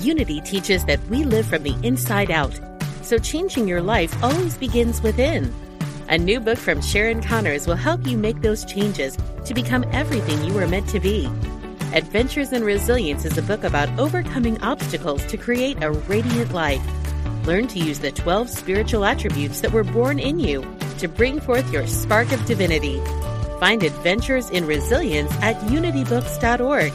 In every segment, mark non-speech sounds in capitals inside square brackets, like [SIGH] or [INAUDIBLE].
Unity teaches that we live from the inside out, so changing your life always begins within. A new book from Sharon Connors will help you make those changes to become everything you were meant to be. Adventures in Resilience is a book about overcoming obstacles to create a radiant life. Learn to use the 12 spiritual attributes that were born in you to bring forth your spark of divinity. Find Adventures in Resilience at unitybooks.org.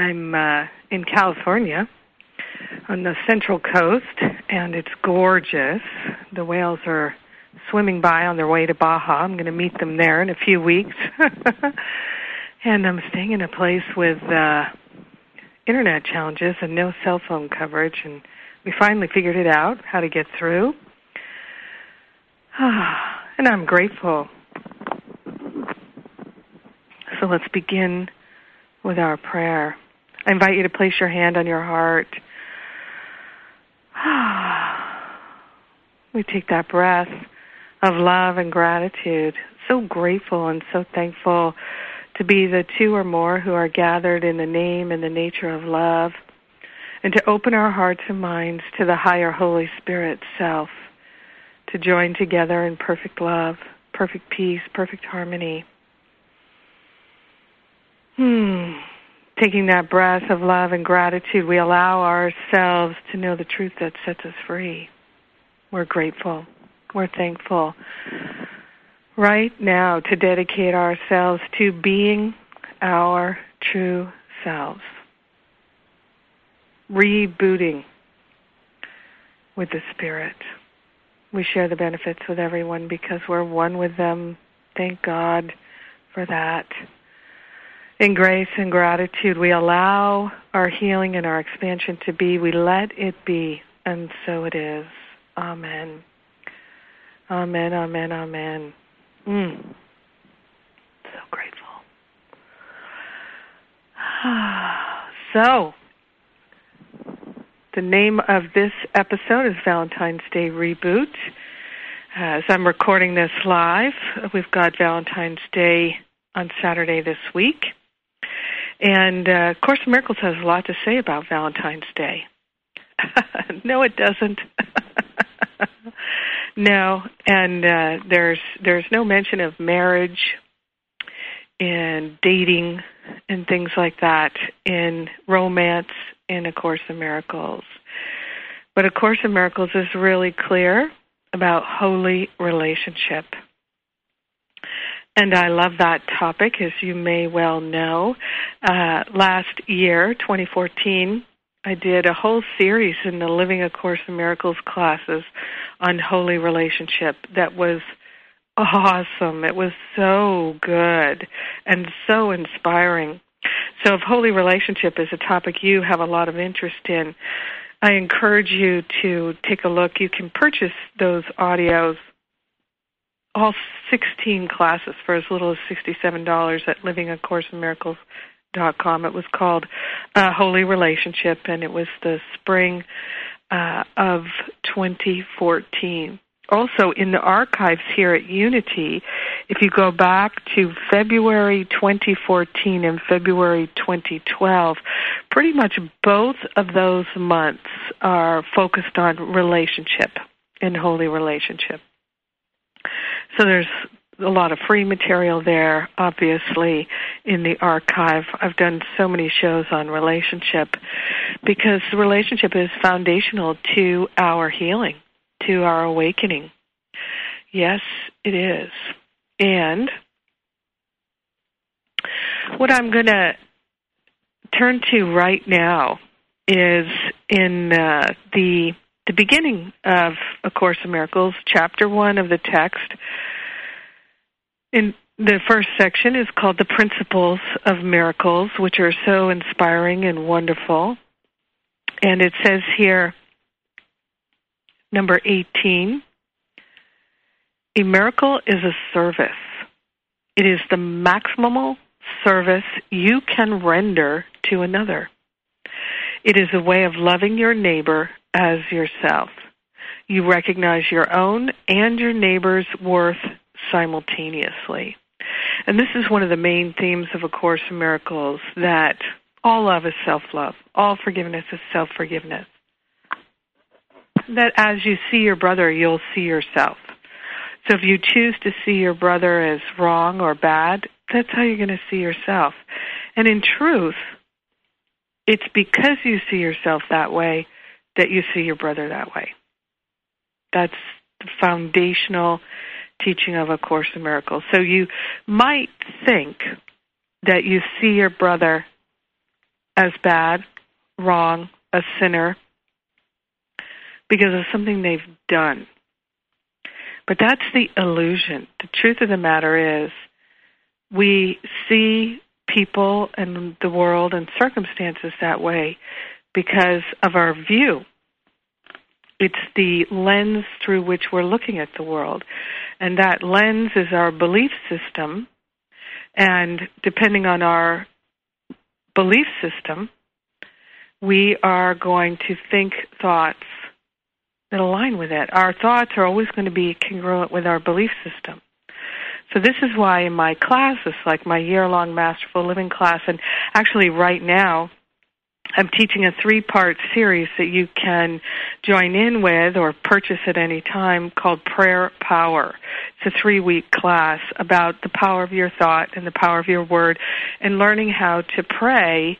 I'm uh, in California on the central coast, and it's gorgeous. The whales are swimming by on their way to Baja. I'm going to meet them there in a few weeks. [LAUGHS] and I'm staying in a place with uh, internet challenges and no cell phone coverage, and we finally figured it out how to get through. [SIGHS] and I'm grateful so let's begin with our prayer. I invite you to place your hand on your heart. [SIGHS] We take that breath of love and gratitude. So grateful and so thankful to be the two or more who are gathered in the name and the nature of love, and to open our hearts and minds to the higher Holy Spirit self, to join together in perfect love, perfect peace, perfect harmony. Hmm. Taking that breath of love and gratitude, we allow ourselves to know the truth that sets us free. We're grateful. We're thankful. Right now, to dedicate ourselves to being our true selves. Rebooting with the Spirit. We share the benefits with everyone because we're one with them. Thank God for that in grace and gratitude, we allow our healing and our expansion to be. We let it be, and so it is. Amen. Amen, amen, amen. Mm. So grateful. [SIGHS] so, the name of this episode is Valentine's Day Reboot. As I'm recording this live, we've got Valentine's Day on Saturday this week. And uh, Course Miracles has a lot to say about Valentine's Day. [LAUGHS] no, it doesn't. [LAUGHS] no, and uh, there's there's no mention of marriage and dating and things like that in romance in A Course in Miracles. But A Course in Miracles is really clear about holy relationship. And I love that topic, as you may well know. Uh, last year, 2014, I did a whole series in the Living A Course in Miracles classes on holy relationship that was awesome. It was so good and so inspiring. So if holy relationship is a topic you have a lot of interest in, I encourage you to take a look. You can purchase those audios, all 16 classes, for as little as $67 at livingacourseofmiracles.com. It was called uh, Holy Relationship, and it was the spring uh, of 2014 also in the archives here at Unity, if you go back to February 2014 and February 2012, pretty much both of those months are focused on relationship and holy relationship. So there's a lot of free material there, obviously, in the archive. I've done so many shows on relationship because relationship is foundational to our healing to our awakening. Yes, it is. And what I'm going to turn to right now is in uh, the the beginning of A Course in Miracles, chapter one of the text. In the first section is called the Principles of Miracles, which are so inspiring and wonderful. And it says here, Number 18. A miracle is a service. It is the maximal service you can render to another. It is a way of loving your neighbor as yourself. You recognize your own and your neighbor's worth simultaneously. And this is one of the main themes of A Course in Miracles that all love is self love, all forgiveness is self forgiveness that as you see your brother, you'll see yourself. So if you choose to see your brother as wrong or bad, that's how you're going to see yourself. And in truth, it's because you see yourself that way that you see your brother that way. That's the foundational teaching of A Course in Miracles. So you might think that you see your brother as bad, wrong, a sinner, because of something they've done. But that's the illusion. The truth of the matter is, we see people and the world and circumstances that way because of our view. It's the lens through which we're looking at the world. And that lens is our belief system. And depending on our belief system, we are going to think thoughts that align with it. Our thoughts are always going to be congruent with our belief system. So this is why in my classes, like my year-long Masterful Living class, and actually right now, I'm teaching a three-part series that you can join in with or purchase at any time called Prayer Power. It's a three-week class about the power of your thought and the power of your word and learning how to pray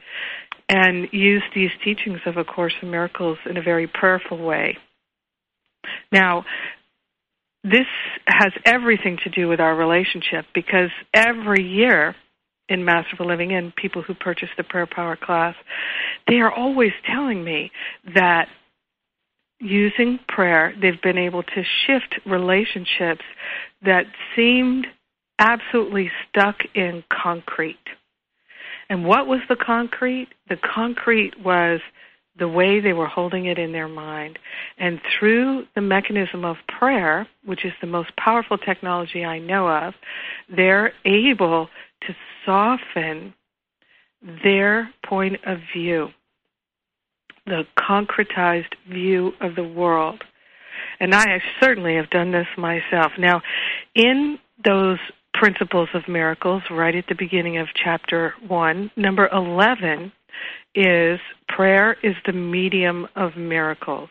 and use these teachings of A Course in Miracles in a very prayerful way. Now, this has everything to do with our relationship because every year in Masterful Living and people who purchase the Prayer Power class, they are always telling me that using prayer, they've been able to shift relationships that seemed absolutely stuck in concrete. And what was the concrete? The concrete was the way they were holding it in their mind. And through the mechanism of prayer, which is the most powerful technology I know of, they're able to soften their point of view, the concretized view of the world. And I certainly have done this myself. Now, in those principles of miracles, right at the beginning of chapter 1, number 11 is prayer is the medium of miracles.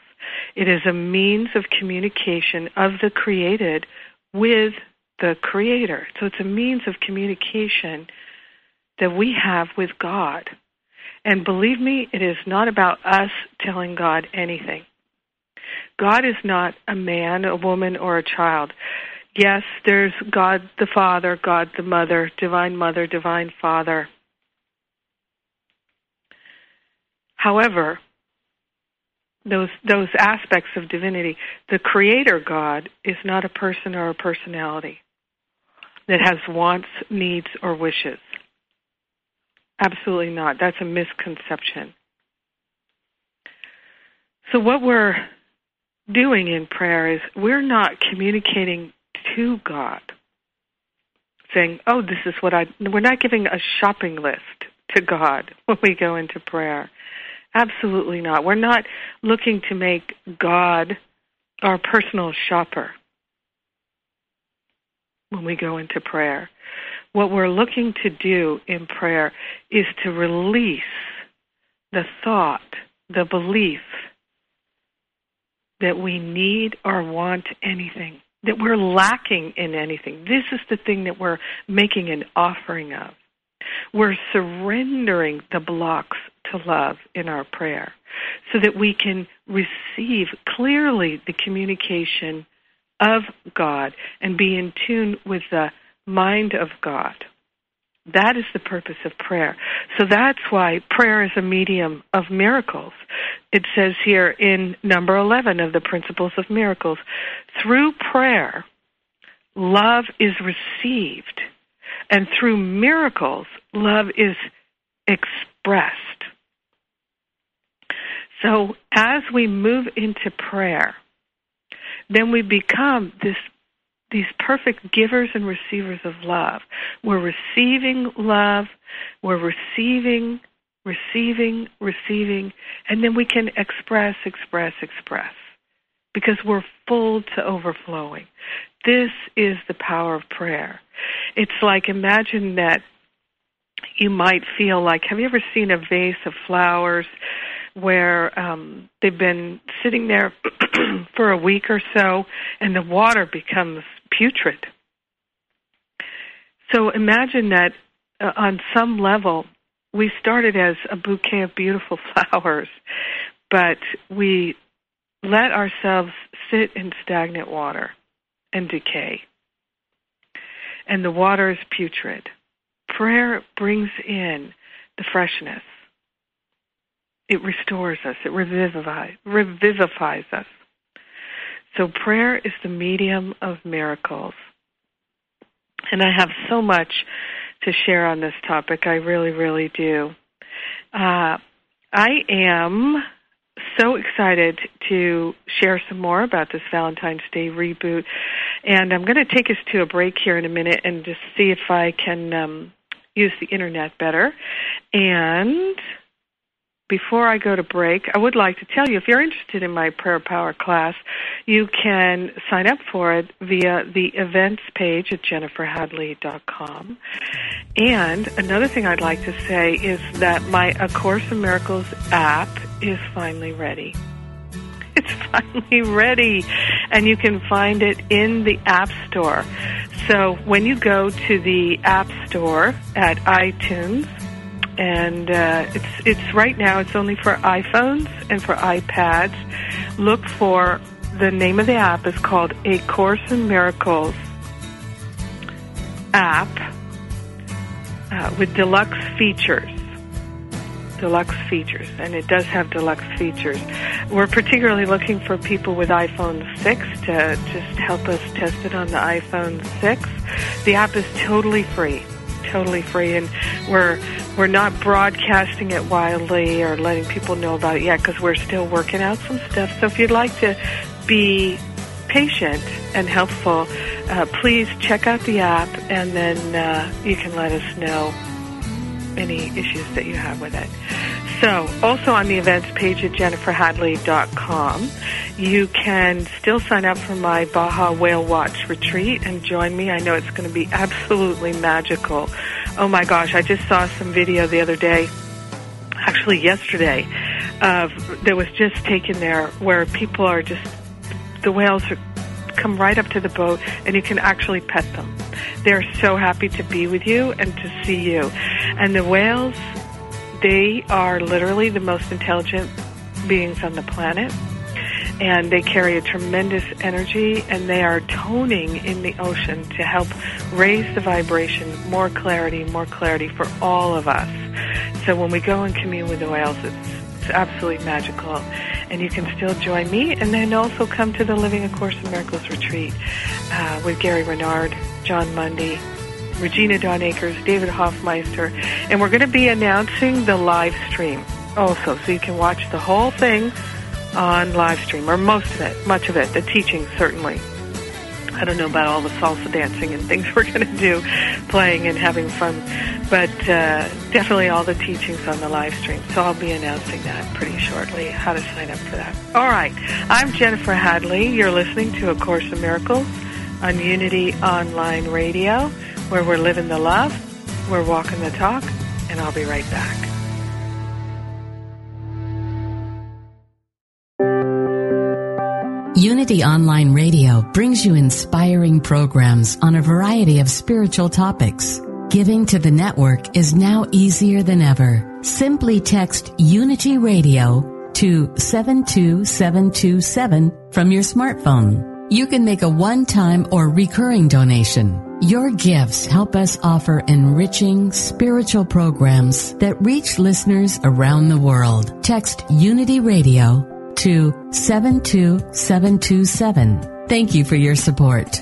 It is a means of communication of the created with the creator. So it's a means of communication that we have with God. And believe me, it is not about us telling God anything. God is not a man, a woman, or a child. Yes, there's God the Father, God the Mother, Divine Mother, Divine Father. However, those those aspects of divinity. The creator God is not a person or a personality that has wants, needs, or wishes. Absolutely not. That's a misconception. So what we're doing in prayer is we're not communicating to God, saying, "Oh, this is what I." We're not giving a shopping list to God [LAUGHS] when we go into prayer. Absolutely not. We're not looking to make God our personal shopper when we go into prayer. What we're looking to do in prayer is to release the thought, the belief that we need or want anything, that we're lacking in anything. This is the thing that we're making an offering of. We're surrendering the blocks to love in our prayer so that we can receive clearly the communication of God and be in tune with the mind of God. That is the purpose of prayer. So that's why prayer is a medium of miracles. It says here in number 11 of the Principles of Miracles through prayer, love is received, and through miracles, love is expressed. So as we move into prayer, then we become this these perfect givers and receivers of love. We're receiving love, we're receiving, receiving, receiving, and then we can express, express, express because we're full to overflowing. This is the power of prayer. It's like imagine that you might feel like have you ever seen a vase of flowers where um, they've been sitting there [CLEARS THROAT] for a week or so and the water becomes putrid. So imagine that uh, on some level, we started as a bouquet of beautiful [LAUGHS] flowers, but we let ourselves sit in stagnant water and decay. And the water is putrid. Prayer brings in the freshness it restores us. It revivifies, revivifies us. So prayer is the medium of miracles. And I have so much to share on this topic. I really, really do. Uh, I am so excited to share some more about this Valentine's Day reboot. And I'm going to take us to a break here in a minute and just see if I can um, use the internet better. And before I go to break, I would like to tell you if you're interested in my prayer power class, you can sign up for it via the events page at jenniferhadley.com. And another thing I'd like to say is that my A Course in Miracles app is finally ready. [LAUGHS] It's finally ready, and you can find it in the App Store. So when you go to the App Store at iTunes, and uh, it's it's right now. It's only for iPhones and for iPads. Look for the name of the app is called A Course in Miracles app uh, with deluxe features. Deluxe features, and it does have deluxe features. We're particularly looking for people with iPhone 6 to just help us test it on the iPhone 6. The app is totally free totally free, and we're we're not broadcasting it wildly or letting people know about it yet because we're still working out some stuff. So if you'd like to be patient and helpful, uh, please check out the app, and then uh, you can let us know any issues that you have with it. So, also on the events page at jenniferhadley.com, you can still sign up for my Baja Whale Watch retreat and join me. I know it's going to be absolutely magical. Oh my gosh, I just saw some video the other day, actually yesterday, of that was just taken there where people are just the whales are, come right up to the boat and you can actually pet them. They're so happy to be with you and to see you. And the whales they are literally the most intelligent beings on the planet. And they carry a tremendous energy and they are toning in the ocean to help raise the vibration, more clarity, more clarity for all of us. So when we go and commune with the whales, it's, it's absolutely magical. and you can still join me, and then also come to the Living A Course in Miracles retreat uh, with Gary Renard, Jon Mundy, Regina Dawn Akers, David Hoffmeister, and we're going to be announcing the live stream also, so you can watch the whole thing on live stream, or most of it, much of it, the teaching certainly. I don't know about all the salsa dancing and things [LAUGHS] we're going to do, playing and having fun, but uh, definitely all the teachings on the live stream. So I'll be announcing that pretty shortly, how to sign up for that. All right. I'm Jennifer Hadley. You're listening to A Course in Miracles on Unity Online Radio, where we're living the love, we're walking the talk, and I'll be right back. Unity Online Radio brings you inspiring programs on a variety of spiritual topics. Giving to the network is now easier than ever. Simply text Unity Radio to 72727 from your smartphone. You can make a one-time or recurring donation. Your gifts help us offer enriching spiritual programs that reach listeners around the world. Text Unity Radio to 72727. Thank you for your support.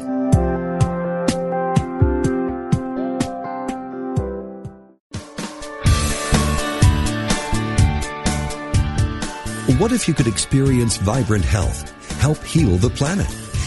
What if you could experience vibrant health, help heal the planet,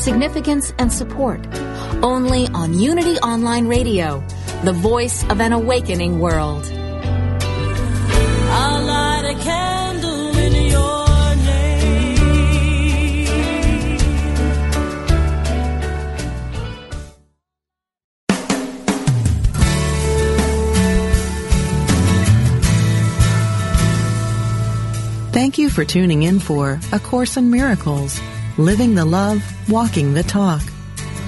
significance, and support. Only on Unity Online Radio, the voice of an awakening world. I'll light a candle in your name. Thank you for tuning in for A Course in Miracles, Living the Love, Walking the Talk.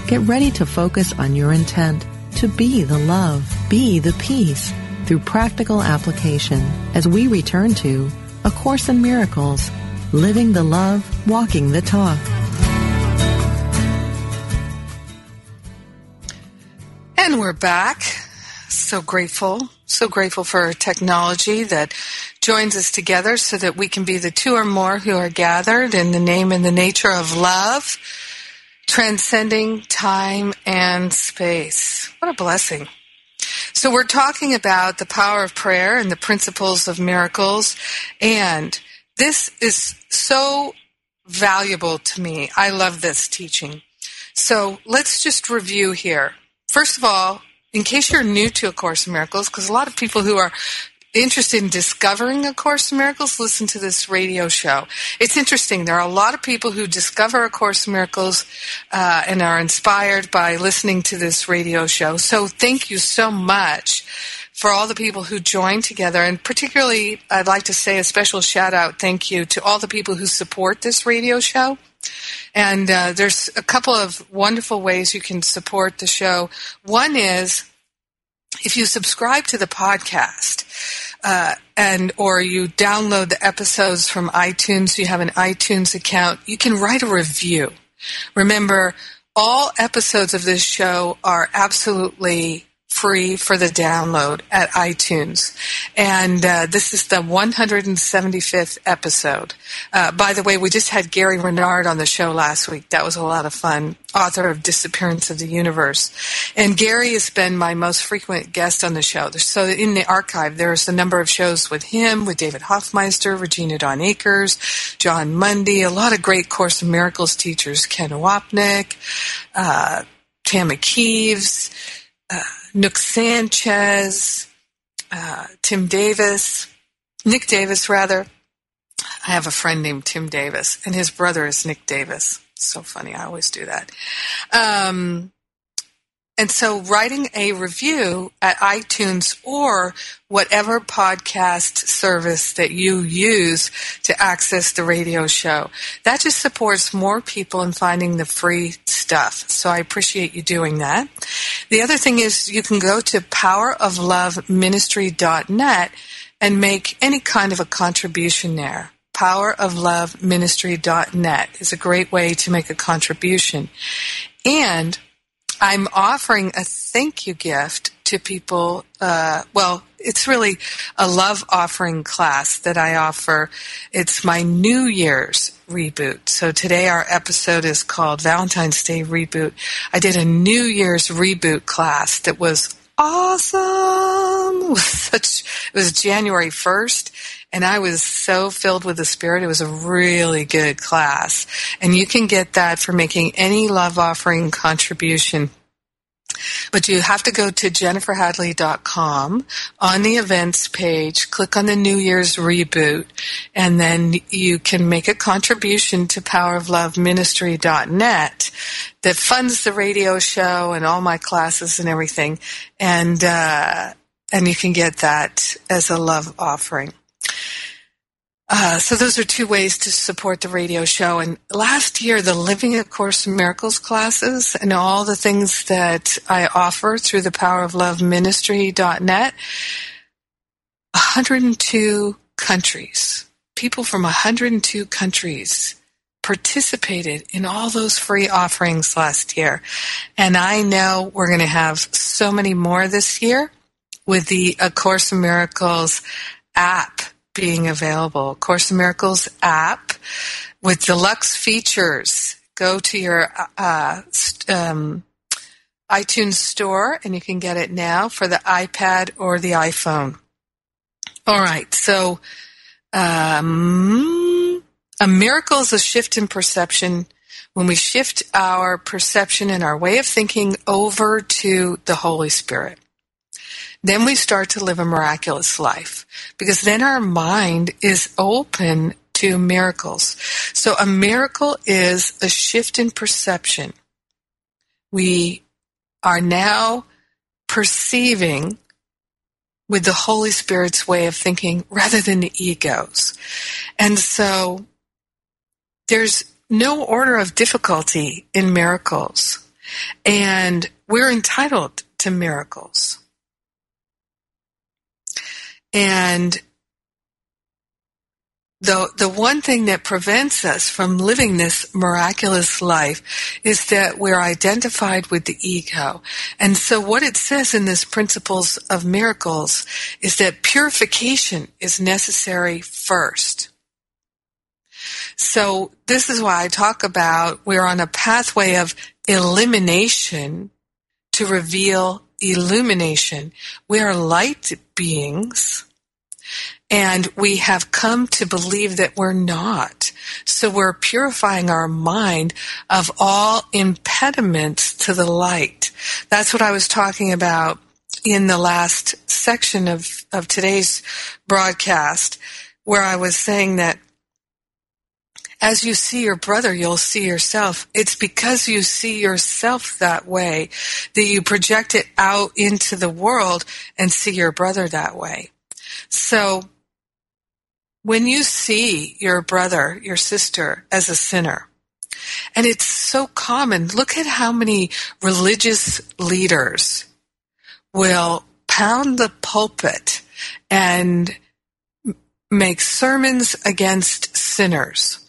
Get ready to focus on your intent to be the love, be the peace through practical application as we return to A Course in Miracles, Living the Love, Walking the Talk. And we're back. So grateful, so grateful for technology that joins us together so that we can be the two or more who are gathered in the name and the nature of love, transcending time and space. What a blessing. So we're talking about the power of prayer and the principles of miracles. And this is so valuable to me. I love this teaching. So let's just review here. First of all, in case you're new to A Course in Miracles, because a lot of people who are interested in discovering A Course in Miracles listen to this radio show. It's interesting. There are a lot of people who discover A Course in Miracles uh, and are inspired by listening to this radio show. So thank you so much for all the people who join together. And particularly, I'd like to say a special shout out thank you to all the people who support this radio show. And uh, there's a couple of wonderful ways you can support the show. One is if you subscribe to the podcast, uh, and or you download the episodes from iTunes, you have an iTunes account, you can write a review. Remember, all episodes of this show are absolutely free for the download at iTunes. And uh, this is the 175th episode. Uh, by the way, we just had Gary Renard on the show last week. That was a lot of fun. Author of Disappearance of the Universe. And Gary has been my most frequent guest on the show. So in the archive, there's a number of shows with him, with David Hoffmeister, Regina Dawn Akers, Jon Mundy, a lot of great Course in Miracles teachers, Ken Wapnick, uh, Tammy Keeves, uh, Nook Sanchez, uh, Tim Davis, Nick Davis, rather. I have a friend named Tim Davis, and his brother is Nick Davis. So funny. I always do that. Um, and so writing a review at iTunes or whatever podcast service that you use to access the radio show, that just supports more people in finding the free stuff. So I appreciate you doing that. The other thing is you can go to powerofloveministry.net and make any kind of a contribution there. Powerofloveministry.net is a great way to make a contribution. And I'm offering a thank you gift to people. Uh, well, it's really a love offering class that I offer. It's my New Year's reboot. So today our episode is called Valentine's Day Reboot. I did a New Year's reboot class that was awesome. [LAUGHS] It was such, it was January 1st and I was so filled with the spirit. It was a really good class. And you can get that for making any love offering contribution. But you have to go to jenniferhadley.com on the events page, click on the New Year's reboot, and then you can make a contribution to powerofloveministry.net that funds the radio show and all my classes and everything. And, uh, and you can get that as a love offering. Uh, so those are two ways to support the radio show. And last year, the Living A Course in Miracles classes and all the things that I offer through the Power of Love Ministry.net, 102 countries, people from 102 countries participated in all those free offerings last year. And I know we're going to have so many more this year with the A Course in Miracles app being available. Course in Miracles app with deluxe features. Go to your uh, um, iTunes store and you can get it now for the iPad or the iPhone. All right, so um, a miracle is a shift in perception when we shift our perception and our way of thinking over to the Holy Spirit then we start to live a miraculous life because then our mind is open to miracles. So a miracle is a shift in perception. We are now perceiving with the Holy Spirit's way of thinking rather than the ego's. And so there's no order of difficulty in miracles. And we're entitled to miracles. And the, the one thing that prevents us from living this miraculous life is that we're identified with the ego. And so what it says in this principles of miracles is that purification is necessary first. So this is why I talk about we're on a pathway of elimination to reveal illumination. We are light beings and we have come to believe that we're not. So we're purifying our mind of all impediments to the light. That's what I was talking about in the last section of, of today's broadcast, where I was saying that as you see your brother, you'll see yourself. It's because you see yourself that way that you project it out into the world and see your brother that way. So when you see your brother, your sister as a sinner, and it's so common, look at how many religious leaders will pound the pulpit and make sermons against sinners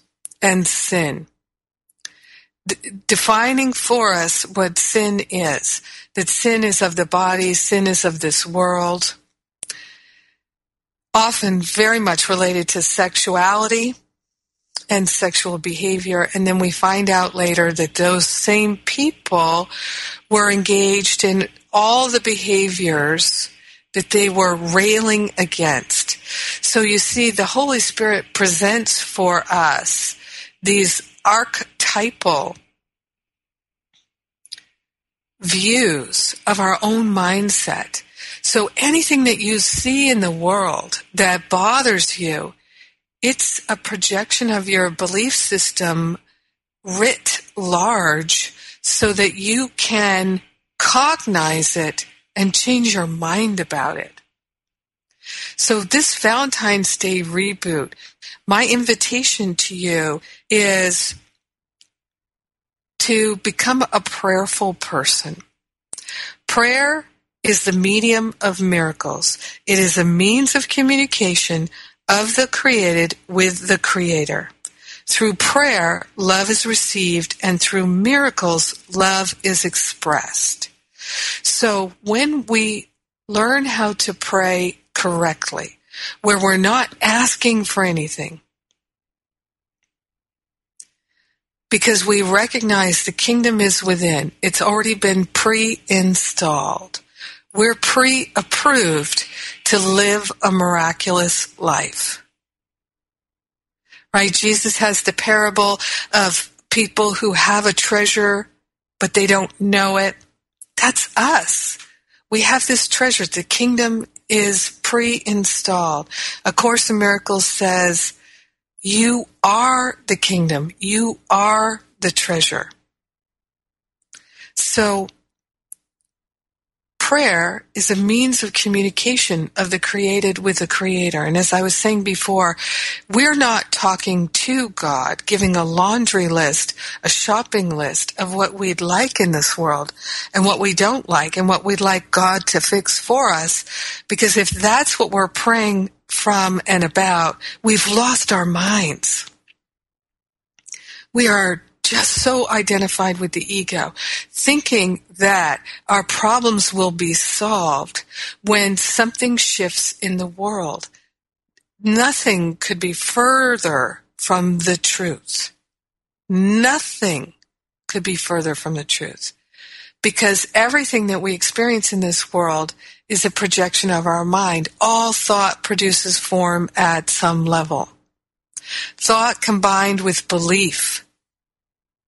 and sin. D- defining for us what sin is. That sin is of the body, sin is of this world. Often very much related to sexuality and sexual behavior. And then we find out later that those same people were engaged in all the behaviors that they were railing against. So you see, the Holy Spirit presents for us these archetypal views of our own mindset. So anything that you see in the world that bothers you, it's a projection of your belief system writ large so that you can cognize it and change your mind about it. So this Valentine's Day reboot, my invitation to you is to become a prayerful person. Prayer is the medium of miracles. It is a means of communication of the created with the creator. Through prayer, love is received, and through miracles, love is expressed. So when we learn how to pray correctly, where we're not asking for anything, because we recognize the kingdom is within, it's already been pre-installed. We're pre-approved to live a miraculous life. Right? Jesus has the parable of people who have a treasure, but they don't know it. That's us. We have this treasure. The kingdom is pre-installed. A Course in Miracles says, you are the kingdom. You are the treasure. So prayer is a means of communication of the created with the creator. And as I was saying before, we're not talking to God, giving a laundry list, a shopping list of what we'd like in this world and what we don't like and what we'd like God to fix for us. Because if that's what we're praying from and about, we've lost our minds. We are just so identified with the ego, thinking that our problems will be solved when something shifts in the world. Nothing could be further from the truth. Nothing could be further from the truth. Because everything that we experience in this world is a projection of our mind. All thought produces form at some level. Thought combined with belief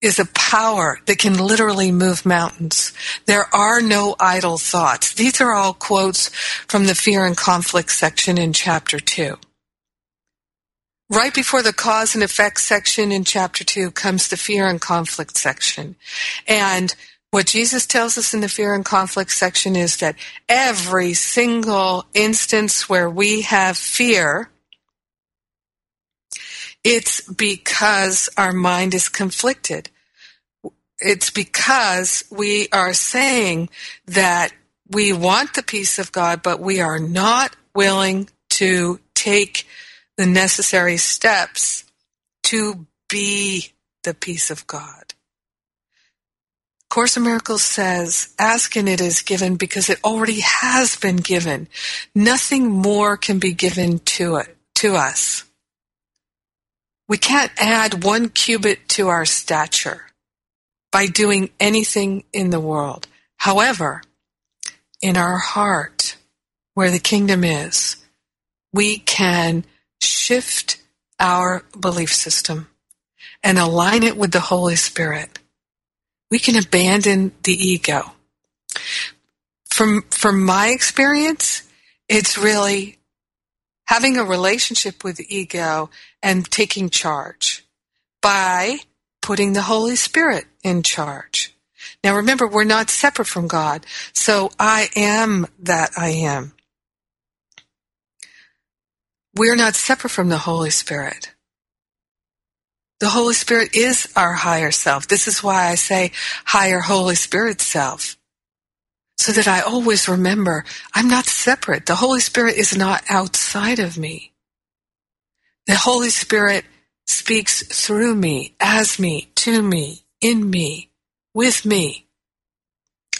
is a power that can literally move mountains. There are no idle thoughts. These are all quotes from the fear and conflict section in chapter 2. Right before the cause and effect section in chapter 2 comes the fear and conflict section. And what Jesus tells us in the fear and conflict section is that every single instance where we have fear, it's because our mind is conflicted. It's because we are saying that we want the peace of God, but we are not willing to take the necessary steps to be the peace of God. Course in Miracles says, ask and it is given because it already has been given. Nothing more can be given to it, to us. We can't add one cubit to our stature by doing anything in the world. However, in our heart, where the kingdom is, we can shift our belief system and align it with the Holy Spirit. We can abandon the ego. From, from my experience, it's really having a relationship with the ego and taking charge by putting the Holy Spirit in charge. Now remember, we're not separate from God, so I am that I am. We're not separate from the Holy Spirit. The Holy Spirit is our higher self. This is why I say higher Holy Spirit self. so that I always remember I'm not separate. The Holy Spirit is not outside of me. The Holy Spirit speaks through me, as me, to me, in me, with me.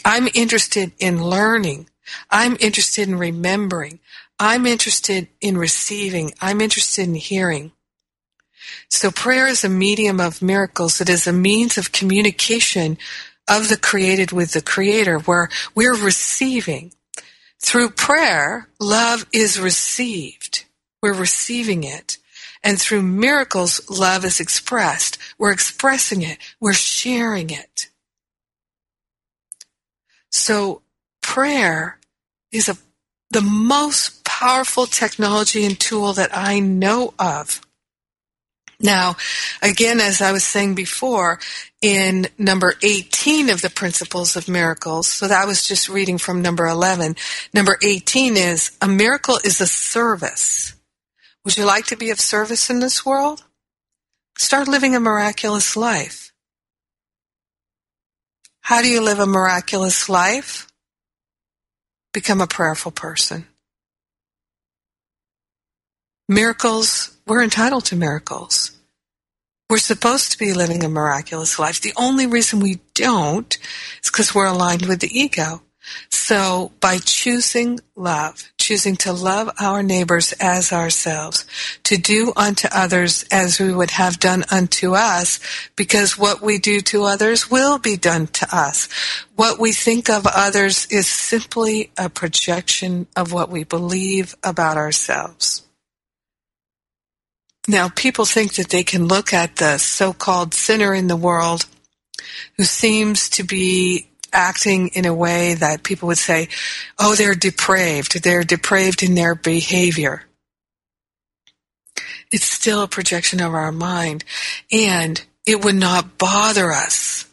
I'm interested in learning. I'm interested in remembering. I'm interested in receiving. I'm interested in hearing. So prayer is a medium of miracles. It is a means of communication of the created with the creator where we're receiving. Through prayer, love is received. We're receiving it. And through miracles, love is expressed. We're expressing it. We're sharing it. So prayer is a, the most powerful technology and tool that I know of. Now, again, as I was saying before, in number 18 of the Principles of Miracles, so that was just reading from number 11. Number 18 is a miracle is a service. Would you like to be of service in this world? Start living a miraculous life. How do you live a miraculous life? Become a prayerful person. Miracles, we're entitled to miracles. We're supposed to be living a miraculous life. The only reason we don't is because we're aligned with the ego. So by choosing love, choosing to love our neighbors as ourselves, to do unto others as we would have done unto us, because what we do to others will be done to us. What we think of others is simply a projection of what we believe about ourselves. Now, people think that they can look at the so-called sinner in the world who seems to be acting in a way that people would say, oh, they're depraved. They're depraved in their behavior. It's still a projection of our mind, and it would not bother us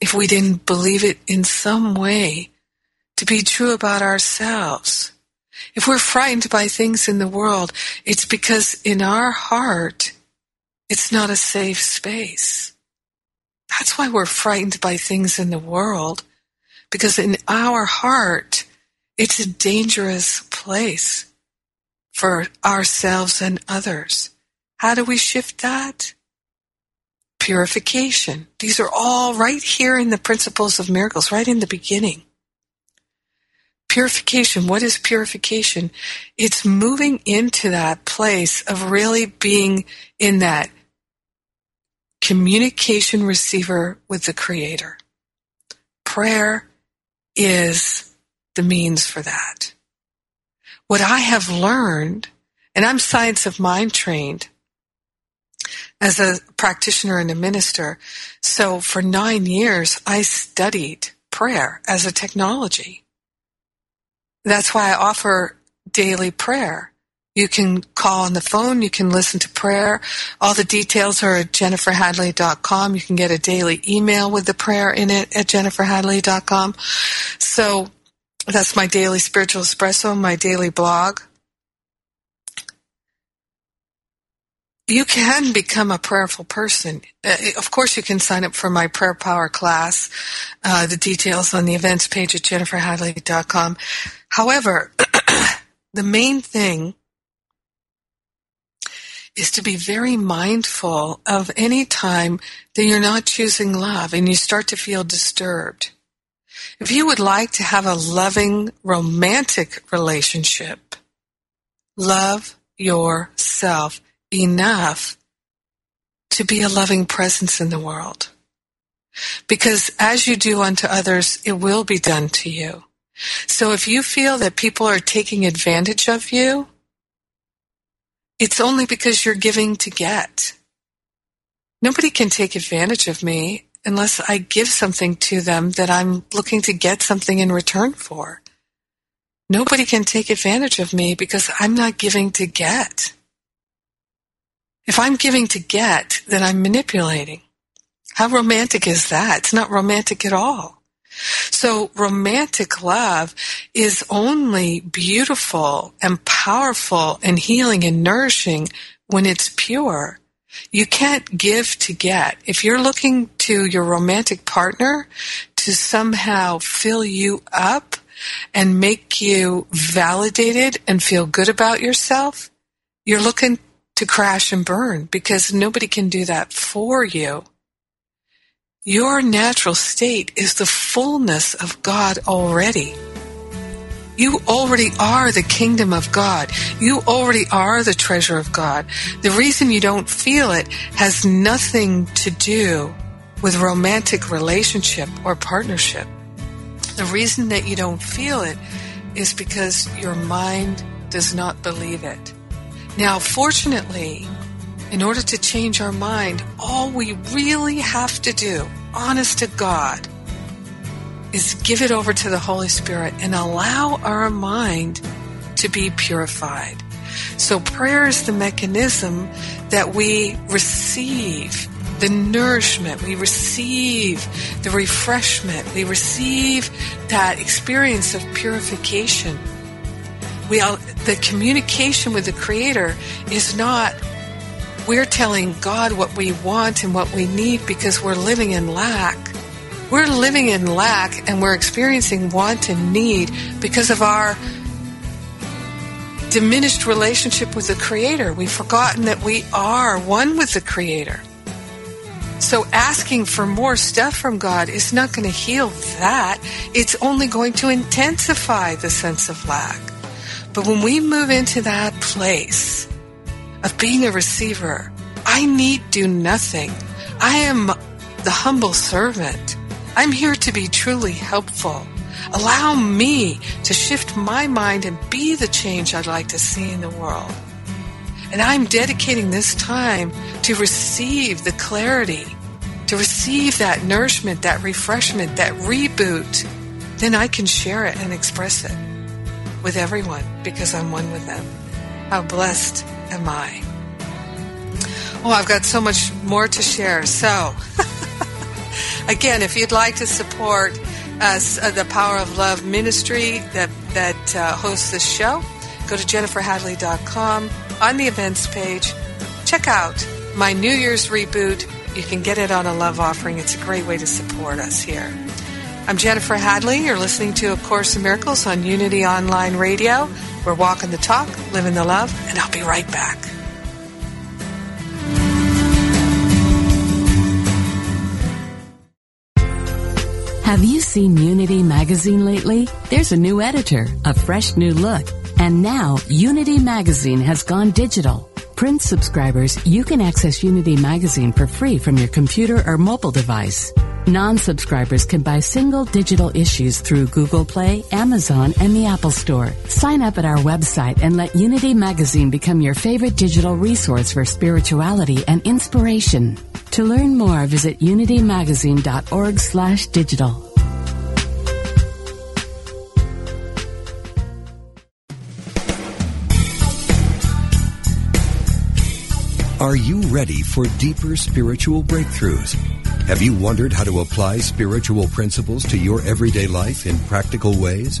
if we didn't believe it in some way to be true about ourselves. If we're frightened by things in the world, it's because in our heart, it's not a safe space. That's why we're frightened by things in the world, because in our heart, it's a dangerous place for ourselves and others. How do we shift that? Purification. These are all right here in the principles of miracles, right in the beginning. Purification. What is purification? It's moving into that place of really being in that communication receiver with the Creator. Prayer is the means for that. What I have learned, and I'm science of mind trained as a practitioner and a minister, so for nine years I studied prayer as a technology. That's why I offer daily prayer you can call on the phone. You can listen to prayer. All the details are at jenniferhadley.com. You can get a daily email with the prayer in it at jenniferhadley.com. So that's my daily spiritual espresso, my daily blog. You can become a prayerful person. Uh, of course, you can sign up for my prayer power class. Uh, the details on the events page at jenniferhadley.com. However, [CLEARS THROAT] the main thing is to be very mindful of any time that you're not choosing love and you start to feel disturbed. If you would like to have a loving, romantic relationship, love yourself enough to be a loving presence in the world. Because as you do unto others, it will be done to you. So if you feel that people are taking advantage of you, it's only because you're giving to get. Nobody can take advantage of me unless I give something to them that I'm looking to get something in return for. Nobody can take advantage of me because I'm not giving to get. If I'm giving to get, then I'm manipulating. How romantic is that? It's not romantic at all. So romantic love is only beautiful and powerful and healing and nourishing when it's pure. You can't give to get. If you're looking to your romantic partner to somehow fill you up and make you validated and feel good about yourself, you're looking to crash and burn because nobody can do that for you. Your natural state is the fullness of God already. You already are the kingdom of God. You already are the treasure of God. The reason you don't feel it has nothing to do with romantic relationship or partnership. The reason that you don't feel it is because your mind does not believe it. Now, fortunately, in order to change our mind, all we really have to do, honest to God, is give it over to the Holy Spirit and allow our mind to be purified. So prayer is the mechanism that we receive the nourishment, we receive the refreshment, we receive that experience of purification. We all, the communication with the Creator is not we're telling God what we want and what we need because we're living in lack. We're living in lack and we're experiencing want and need because of our diminished relationship with the Creator. We've forgotten that we are one with the Creator. So asking for more stuff from God is not going to heal that. It's only going to intensify the sense of lack. But when we move into that place of being a receiver, I need do nothing. I am the humble servant. I'm here to be truly helpful. Allow me to shift my mind and be the change I'd like to see in the world. And I'm dedicating this time to receive the clarity, to receive that nourishment, that refreshment, that reboot. Then I can share it and express it with everyone because I'm one with them. How blessed am I? Oh, I've got so much more to share. So, [LAUGHS] again, if you'd like to support us, uh, the Power of Love ministry that, that uh, hosts this show, go to jenniferhadley.com on the events page. Check out my New Year's reboot. You can get it on a love offering. It's a great way to support us here. I'm Jennifer Hadley. You're listening to A Course in Miracles on Unity Online Radio. We're walking the talk, living the love, and I'll be right back. Have you seen Unity magazine lately? There's a new editor, a fresh new look, and now Unity magazine has gone digital. Print subscribers, you can access Unity magazine for free from your computer or mobile device. Non-subscribers can buy single digital issues through Google Play, Amazon, and the Apple Store. Sign up at our website and let Unity Magazine become your favorite digital resource for spirituality and inspiration. To learn more, visit unitymagazine.org slash digital. Are you ready for deeper spiritual breakthroughs? Have you wondered how to apply spiritual principles to your everyday life in practical ways?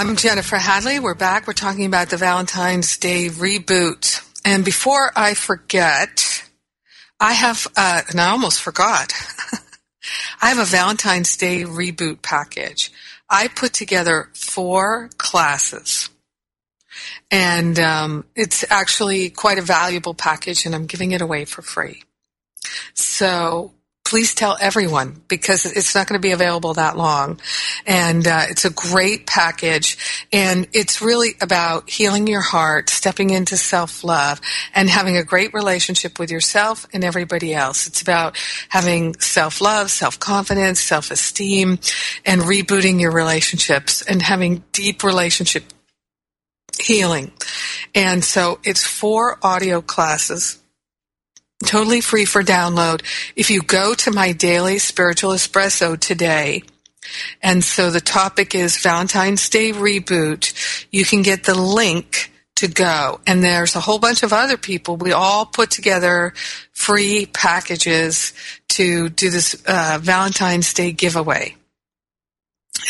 I'm Jennifer Hadley. We're back. We're talking about the Valentine's Day reboot. And before I forget, I have, uh, and I almost forgot, [LAUGHS] I have a Valentine's Day reboot package. I put together four classes. And um, it's actually quite a valuable package, and I'm giving it away for free. So please tell everyone because it's not going to be available that long. And uh, it's a great package. And it's really about healing your heart, stepping into self love, and having a great relationship with yourself and everybody else. It's about having self love, self confidence, self esteem, and rebooting your relationships and having deep relationship healing. And so it's four audio classes totally free for download. If you go to my daily spiritual espresso today, and so the topic is Valentine's Day reboot, you can get the link to go. And there's a whole bunch of other people. We all put together free packages to do this uh, Valentine's Day giveaway.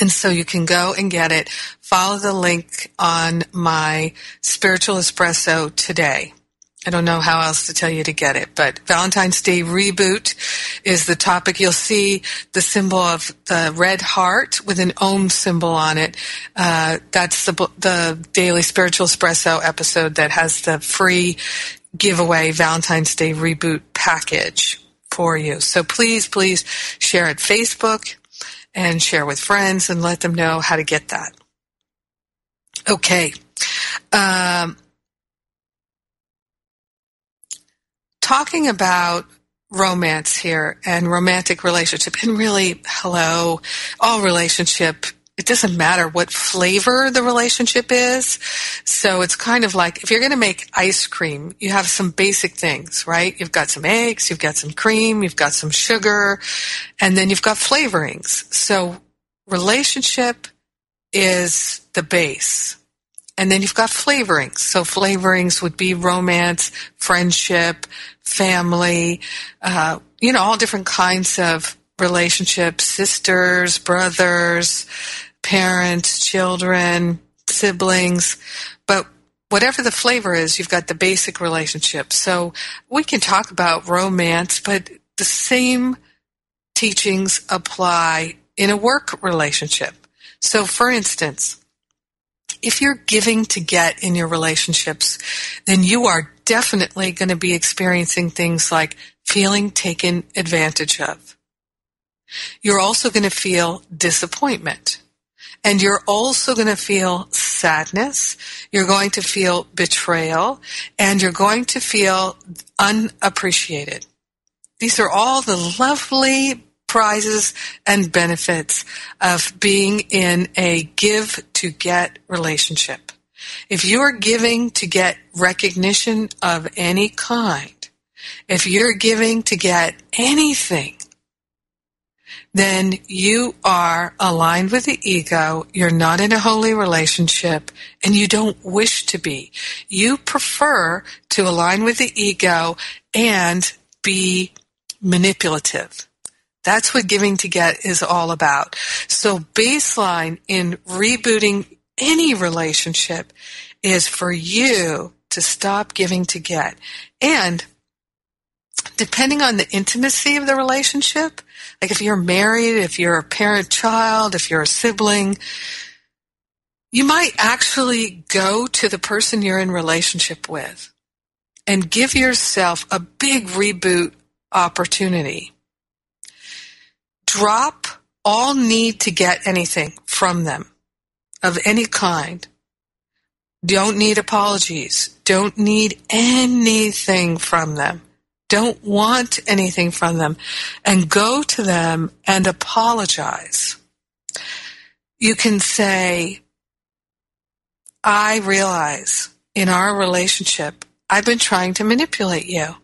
And so you can go and get it. Follow the link on my spiritual espresso today. I don't know how else to tell you to get it, but Valentine's Day reboot is the topic. You'll see the symbol of the red heart with an Om symbol on it. Uh, that's the the daily spiritual espresso episode that has the free giveaway Valentine's Day reboot package for you. So please, please share it Facebook and share with friends and let them know how to get that. Okay. Um, talking about romance here and romantic relationship and really hello all relationship it doesn't matter what flavor the relationship is. So it's kind of like if you're going to make ice cream you have some basic things right? You've got some eggs you've got some cream you've got some sugar and then you've got flavorings. So relationship is the base and then you've got flavorings. So flavorings would be romance, friendship, family, uh, you know, all different kinds of relationships, sisters, brothers, parents, children, siblings. But whatever the flavor is, you've got the basic relationship. So we can talk about romance, but the same teachings apply in a work relationship. So for instance, if you're giving to get in your relationships, then you are definitely going to be experiencing things like feeling taken advantage of. You're also going to feel disappointment. And you're also going to feel sadness. You're going to feel betrayal and you're going to feel unappreciated. These are all the lovely prizes and benefits of being in a give to get relationship. If you are giving to get recognition of any kind, if you're giving to get anything, then you are aligned with the ego. You're not in a holy relationship and you don't wish to be. You prefer to align with the ego and be manipulative. That's what giving to get is all about. So baseline in rebooting any relationship is for you to stop giving to get. And depending on the intimacy of the relationship, like if you're married, if you're a parent child, if you're a sibling, you might actually go to the person you're in relationship with and give yourself a big reboot opportunity drop all need to get anything from them of any kind. Don't need apologies. Don't need anything from them. Don't want anything from them. And go to them and apologize. You can say, I realize in our relationship, I've been trying to manipulate you.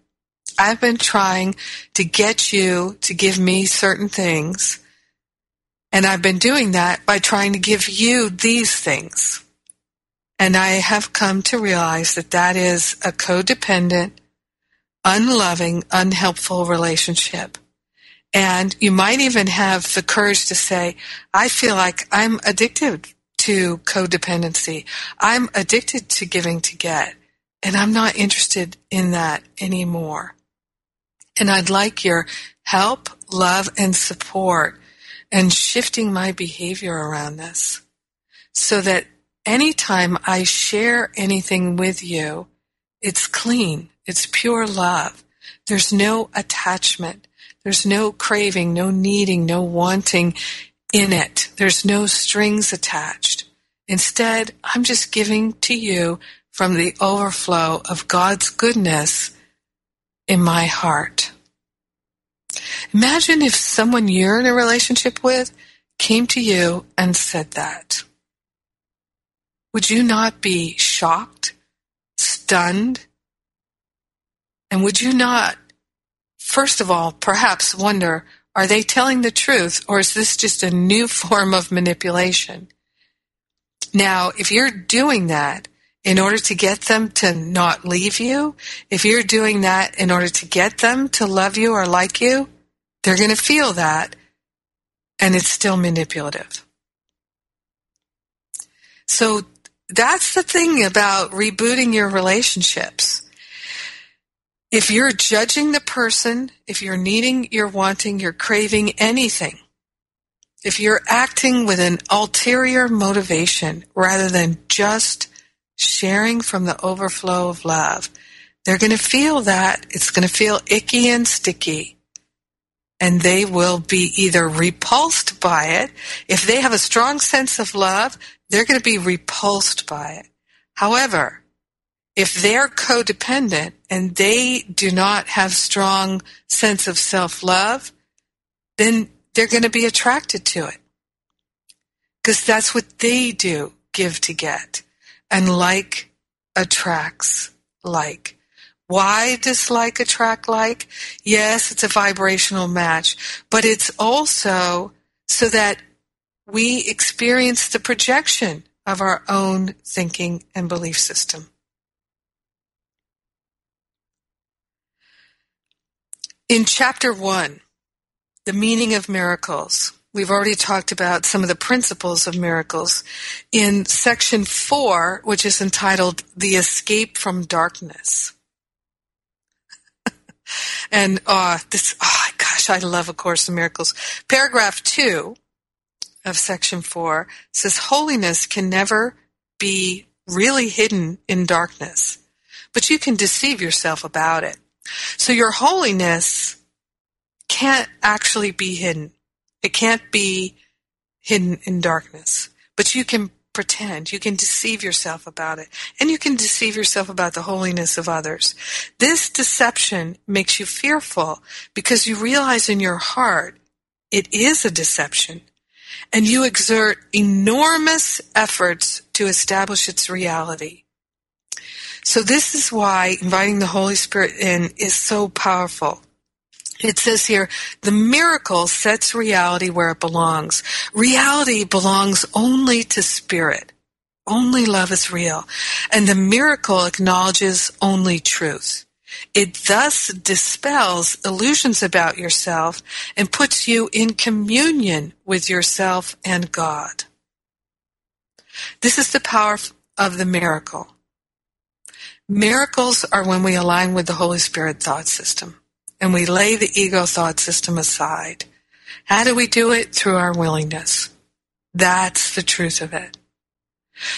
I've been trying to get you to give me certain things. And I've been doing that by trying to give you these things. And I have come to realize that that is a codependent, unloving, unhelpful relationship. And you might even have the courage to say, I feel like I'm addicted to codependency. I'm addicted to giving to get, and I'm not interested in that anymore. And I'd like your help, love, and support and shifting my behavior around this so that anytime I share anything with you, it's clean. It's pure love. There's no attachment. There's no craving, no needing, no wanting in it. There's no strings attached. Instead, I'm just giving to you from the overflow of God's goodness in my heart. Imagine if someone you're in a relationship with came to you and said that. Would you not be shocked, stunned? And would you not, first of all, perhaps wonder, are they telling the truth or is this just a new [LAUGHS] form of manipulation? Now, if you're doing that in order to get them to not leave you, if you're doing that in order to get them to love you or like you, they're going to feel that and it's still manipulative. So that's the thing about rebooting your relationships. If you're judging the person, if you're needing, you're wanting, you're craving anything, if you're acting with an ulterior motivation rather than just sharing from the overflow of love, they're going to feel that. It's going to feel icky and sticky. And they will be either repulsed by it. If they have a strong sense of love, they're going to be repulsed by it. However, if they're codependent and they do not have strong sense of self-love, then they're going to be attracted to it. Because that's what they do, give to get. And like attracts like. Why does like attract like? Yes, it's a vibrational match, but it's also so that we experience the projection of our own thinking and belief system. In chapter one, the meaning of miracles, we've already talked about some of the principles of miracles. In section four, which is entitled The Escape from Darkness. [LAUGHS] and uh, this, oh gosh, I love A Course in Miracles. Paragraph two of section four says holiness can never be really hidden in darkness, but you can deceive yourself about it. So your holiness can't actually be hidden. It can't be hidden in darkness, but you can pretend. You can deceive yourself about it. And you can deceive yourself about the holiness of others. This deception makes you fearful because you realize in your heart it is a deception and you exert enormous efforts to establish its reality. So this is why inviting the Holy Spirit in is so powerful. It says here, the miracle sets reality where it belongs. Reality belongs only to spirit. Only love is real. And the miracle acknowledges only truth. It thus dispels illusions about yourself and puts you in communion with yourself and God. This is the power of the miracle. Miracles are when we align with the Holy Spirit thought system and we lay the ego thought system aside. How do we do it? Through our willingness. That's the truth of it.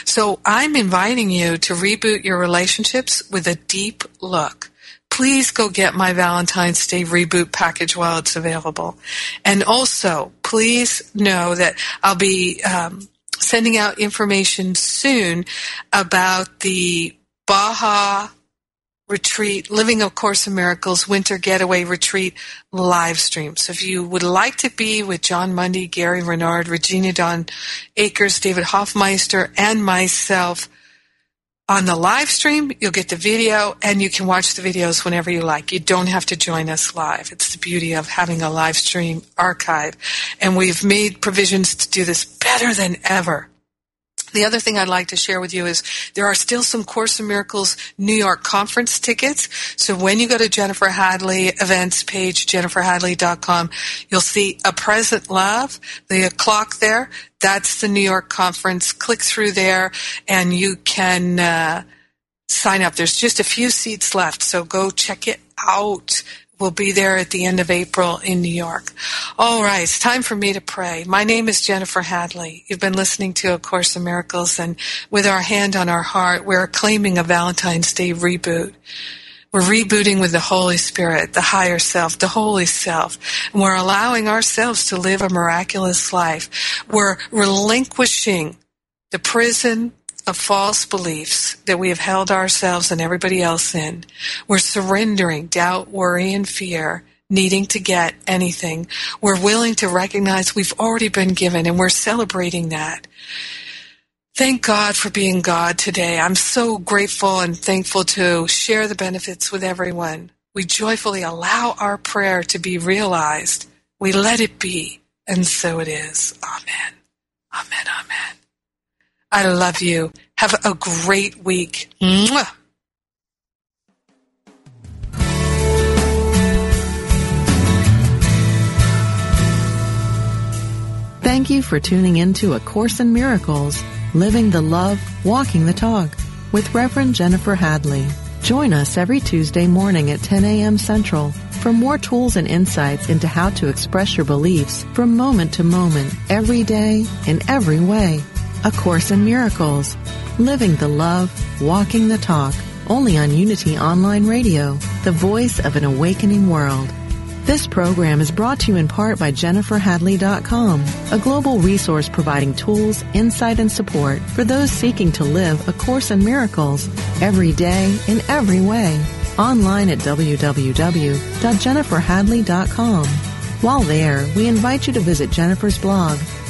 So I'm inviting you to reboot your relationships with a deep look please go get my Valentine's Day reboot package while it's available. And also, please know that I'll be um, sending out information soon about the Baja retreat, Living a Course in Miracles Winter Getaway Retreat live stream. So if you would like to be with Jon Mundy, Gary Renard, Regina Dawn Akers, David Hoffmeister, and myself, on the live stream, you'll get the video and you can watch the videos whenever you like. You don't have to join us live. It's the beauty of having a live stream archive. And we've made provisions to do this better than ever. The other thing I'd like to share with you is there are still some Course in Miracles New York conference tickets. So when you go to Jennifer Hadley events page, jenniferhadley.com, you'll see a present love, the clock there. That's the New York conference. Click through there and you can uh, sign up. There's just a few seats left, so go check it out. We'll be there at the end of April in New York. All right, it's time for me to pray. My name is Jennifer Hadley. You've been listening to A Course in Miracles, and with our hand on our heart, we're claiming a Valentine's Day reboot. We're rebooting with the Holy Spirit, the higher self, the holy self, and we're allowing ourselves to live a miraculous life. We're relinquishing the prison of false beliefs that we have held ourselves and everybody else in. We're surrendering doubt, worry, and fear, needing to get anything. We're willing to recognize we've already been given and we're celebrating that. Thank God for being God today. I'm so grateful and thankful to share the benefits with everyone. We joyfully allow our prayer to be realized. We let it be, and so it is. Amen. Amen. Amen. I love you. Have a great week. Mwah. Thank you for tuning in to A Course in Miracles, Living the Love, Walking the Talk with Reverend Jennifer Hadley. Join us every Tuesday morning at 10 a.m. Central for more tools and insights into how to express your beliefs from moment to moment, every day, in every way. A Course in Miracles, Living the Love, Walking the Talk, only on Unity Online Radio, the voice of an awakening world. This program is brought to you in part by JenniferHadley.com, a global resource providing tools, insight, and support for those seeking to live A Course in Miracles every day in every way. Online at www.jenniferhadley.com. While there, we invite you to visit Jennifer's blog,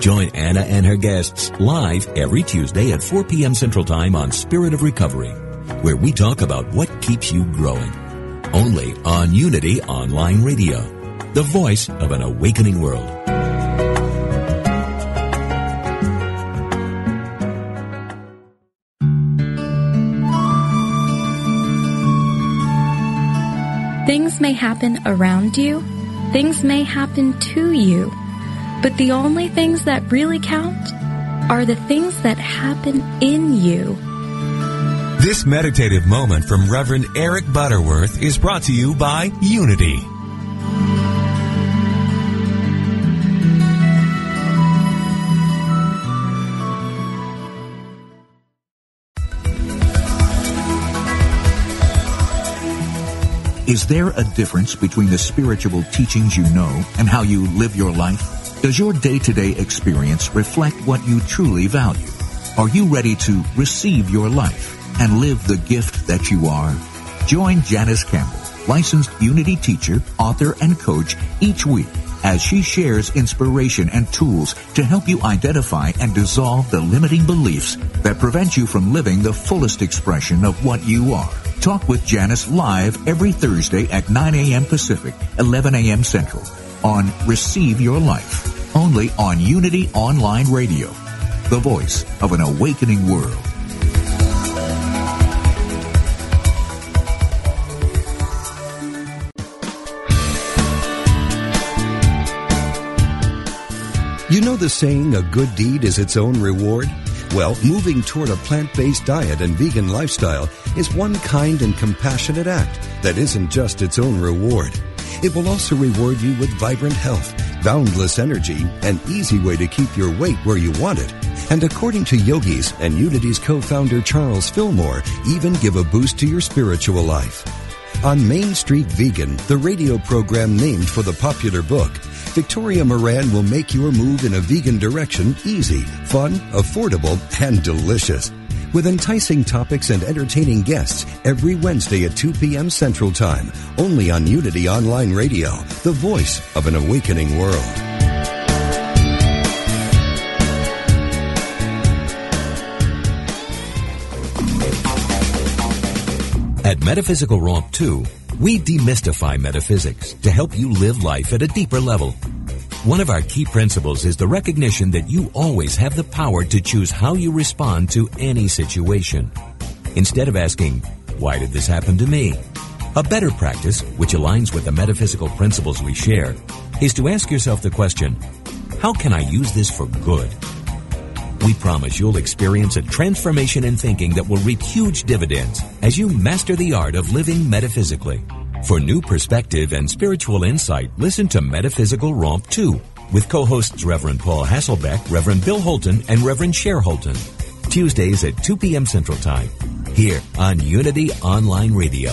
Join Anna and her guests live every Tuesday at 4 p.m. Central Time on Spirit of Recovery, where we talk about what keeps you growing. Only on Unity Online Radio, the voice of an awakening world. Things may happen around you, things may happen to you, but the only things that really count are the things that happen in you. This meditative moment from Reverend Eric Butterworth is brought to you by Unity. Is there a difference between the spiritual teachings you know and how you live your life? Does your day-to-day experience reflect what you truly value? Are you ready to receive your life and live the gift that you are? Join Janice Campbell, licensed Unity teacher, author, and coach each week as she shares inspiration and tools to help you identify and dissolve the limiting beliefs that prevent you from living the fullest expression of what you are. Talk with Janice live every Thursday at 9 a.m. Pacific, 11 a.m. Central on Receive Your Life, only on Unity Online Radio, the voice of an awakening world. You know the saying, a good deed is its own reward? Well, moving toward a plant-based diet and vegan lifestyle is one kind and compassionate act that isn't just its own reward. It will also reward you with vibrant health, boundless energy, an easy way to keep your weight where you want it. And according to yogis and Unity's co-founder Charles Fillmore, even give a boost to your spiritual life. On Main Street Vegan, the radio program named for the popular book, Victoria Moran will make your move in a vegan direction easy, fun, affordable, and delicious. With enticing topics and entertaining guests every Wednesday at 2 p.m. Central Time, only on Unity Online Radio, the voice of an awakening world. At Metaphysical Romp 2, we demystify metaphysics to help you live life at a deeper level. One of our key principles is the recognition that you always have the power to choose how you respond to any situation. Instead of asking, why did this happen to me? A better practice, which aligns with the metaphysical principles we share, is to ask yourself the question, how can I use this for good? We promise you'll experience a transformation in thinking that will reap huge dividends as you master the art of living metaphysically. For new perspective and spiritual insight, listen to Metaphysical Romp 2 with co-hosts Reverend Paul Hasselbeck, Reverend Bill Holton, and Reverend Cher Holton. Tuesdays at 2 p.m. Central Time. Here on Unity Online Radio.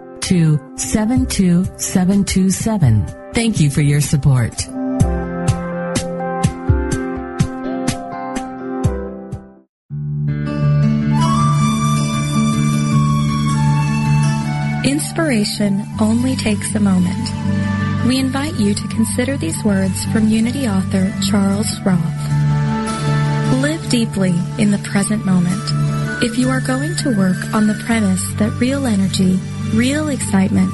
72727. Thank you for your support. Inspiration only takes a moment. We invite you to consider these words from Unity author Charles Roth. Live deeply in the present moment. If you are going to work on the premise that real energy, real excitement,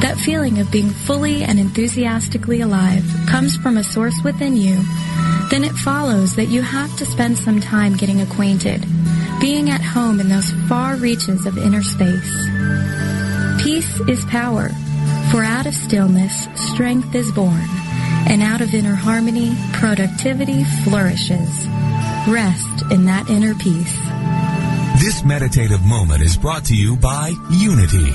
that feeling of being fully and enthusiastically alive comes from a source within you, then it follows that you have to spend some time getting acquainted, being at home in those far reaches of inner space. Peace is power, for out of stillness, strength is born, and out of inner harmony, productivity flourishes. Rest in that inner peace. This meditative moment is brought to you by Unity.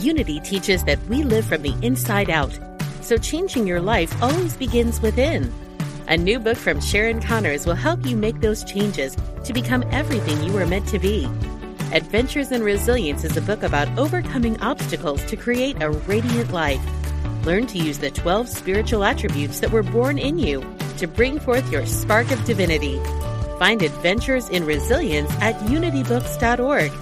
Unity teaches that we live from the inside out, so changing your life always begins within. A new book from Sharon Connors will help you make those changes to become everything you were meant to be. Adventures in Resilience is a book about overcoming obstacles to create a radiant life. Learn to use the 12 spiritual attributes that were born in you to bring forth your spark of divinity. Find Adventures in Resilience at unitybooks.org